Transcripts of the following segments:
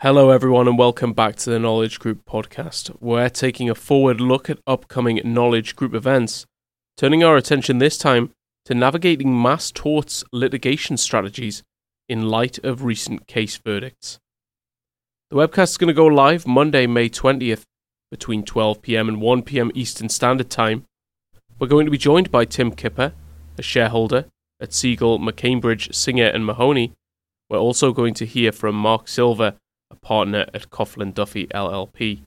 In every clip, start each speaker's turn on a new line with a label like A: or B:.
A: Hello, everyone, and welcome back to the Knowledge Group podcast. We're taking a forward look at upcoming Knowledge Group events, turning our attention this time to navigating mass torts litigation strategies in light of recent case verdicts. The webcast is going to go live Monday, May 20th, between 12 pm and 1 pm Eastern Standard Time. We're going to be joined by Tim Kipper, a shareholder at Segal, McCambridge, Singer, and Mahoney. We're also going to hear from Mark Silver a partner at Coughlin Duffy LLP.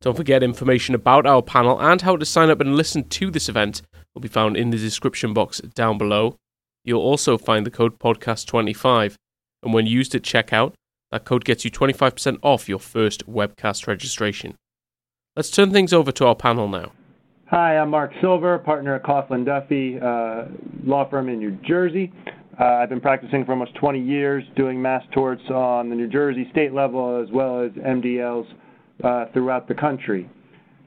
A: Don't forget information about our panel and how to sign up and listen to this event will be found in the description box down below. You'll also find the code podcast25, and when used at checkout, that code gets you 25% off your first webcast registration. Let's turn things over to our panel now.
B: Hi, I'm Mark Silver, partner at Coughlin Duffy, uh, law firm in New Jersey. Uh, I've been practicing for almost 20 years, doing mass torts on the New Jersey state level as well as MDLs uh, throughout the country.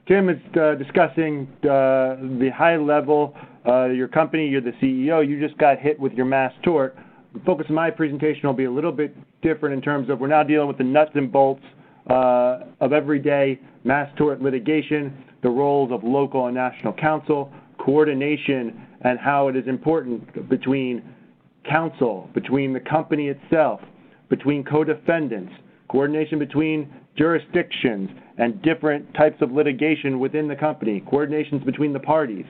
B: Tim is uh, discussing uh, the high level. Uh, your company, you're the CEO, you just got hit with your mass tort. The focus of my presentation will be a little bit different in terms of we're now dealing with the nuts and bolts uh, of everyday mass tort litigation, the roles of local and national counsel, coordination, and how it is important between counsel, between the company itself, between co-defendants, coordination between jurisdictions and different types of litigation within the company, coordinations between the parties.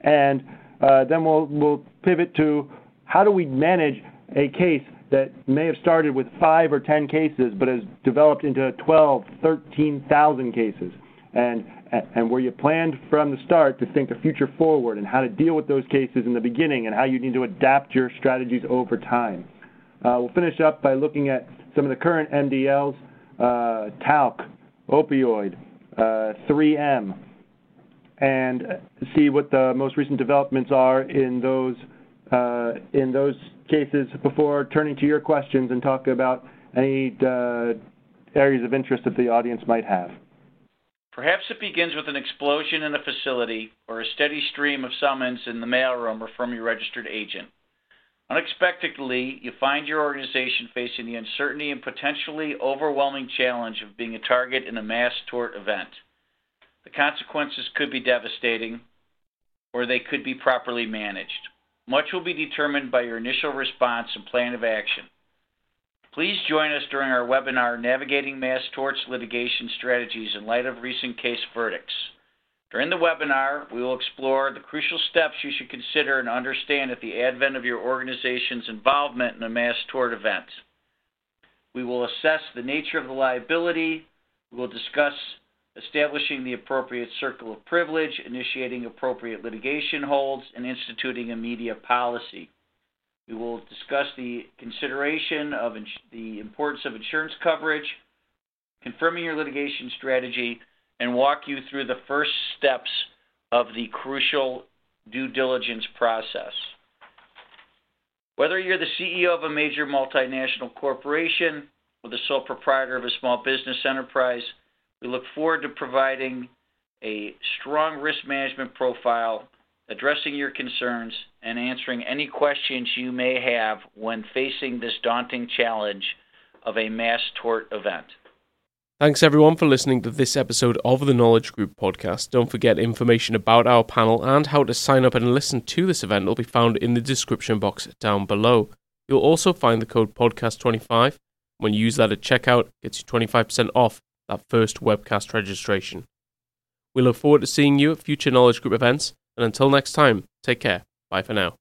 B: And uh, then we'll, we'll pivot to how do we manage a case that may have started with five or 10 cases but has developed into 12, 13,000 cases. And and where you planned from the start to think the future forward and how to deal with those cases in the beginning and how you need to adapt your strategies over time. Uh, we'll finish up by looking at some of the current MDLs, uh, talc, opioid, uh, 3M, and see what the most recent developments are in those uh, in those cases before turning to your questions and talk about any uh, areas of interest that the audience might have.
C: Perhaps it begins with an explosion in a facility or a steady stream of summons in the mailroom or from your registered agent. Unexpectedly, you find your organization facing the uncertainty and potentially overwhelming challenge of being a target in a mass tort event. The consequences could be devastating, or they could be properly managed. Much will be determined by your initial response and plan of action. Please join us during our webinar, Navigating Mass Torts Litigation Strategies in Light of Recent Case Verdicts. During the webinar, we will explore the crucial steps you should consider and understand at the advent of your organization's involvement in a mass tort event. We will assess the nature of the liability. We will discuss establishing the appropriate circle of privilege, initiating appropriate litigation holds, and instituting a media policy. We will discuss the consideration of ins- the importance of insurance coverage, confirming your litigation strategy, and walk you through the first steps of the crucial due diligence process. Whether you're the CEO of a major multinational corporation or the sole proprietor of a small business enterprise, we look forward to providing a strong risk management profile addressing your concerns, and answering any questions you may have when facing this daunting challenge of a mass tort event.
A: Thanks everyone for listening to this episode of the Knowledge Group podcast. Don't forget information about our panel and how to sign up and listen to this event will be found in the description box down below. You'll also find the code podcast25. When you use that at checkout, gets you 25% off that first webcast registration. We look forward to seeing you at future Knowledge Group events and until next time, take care. Bye for now.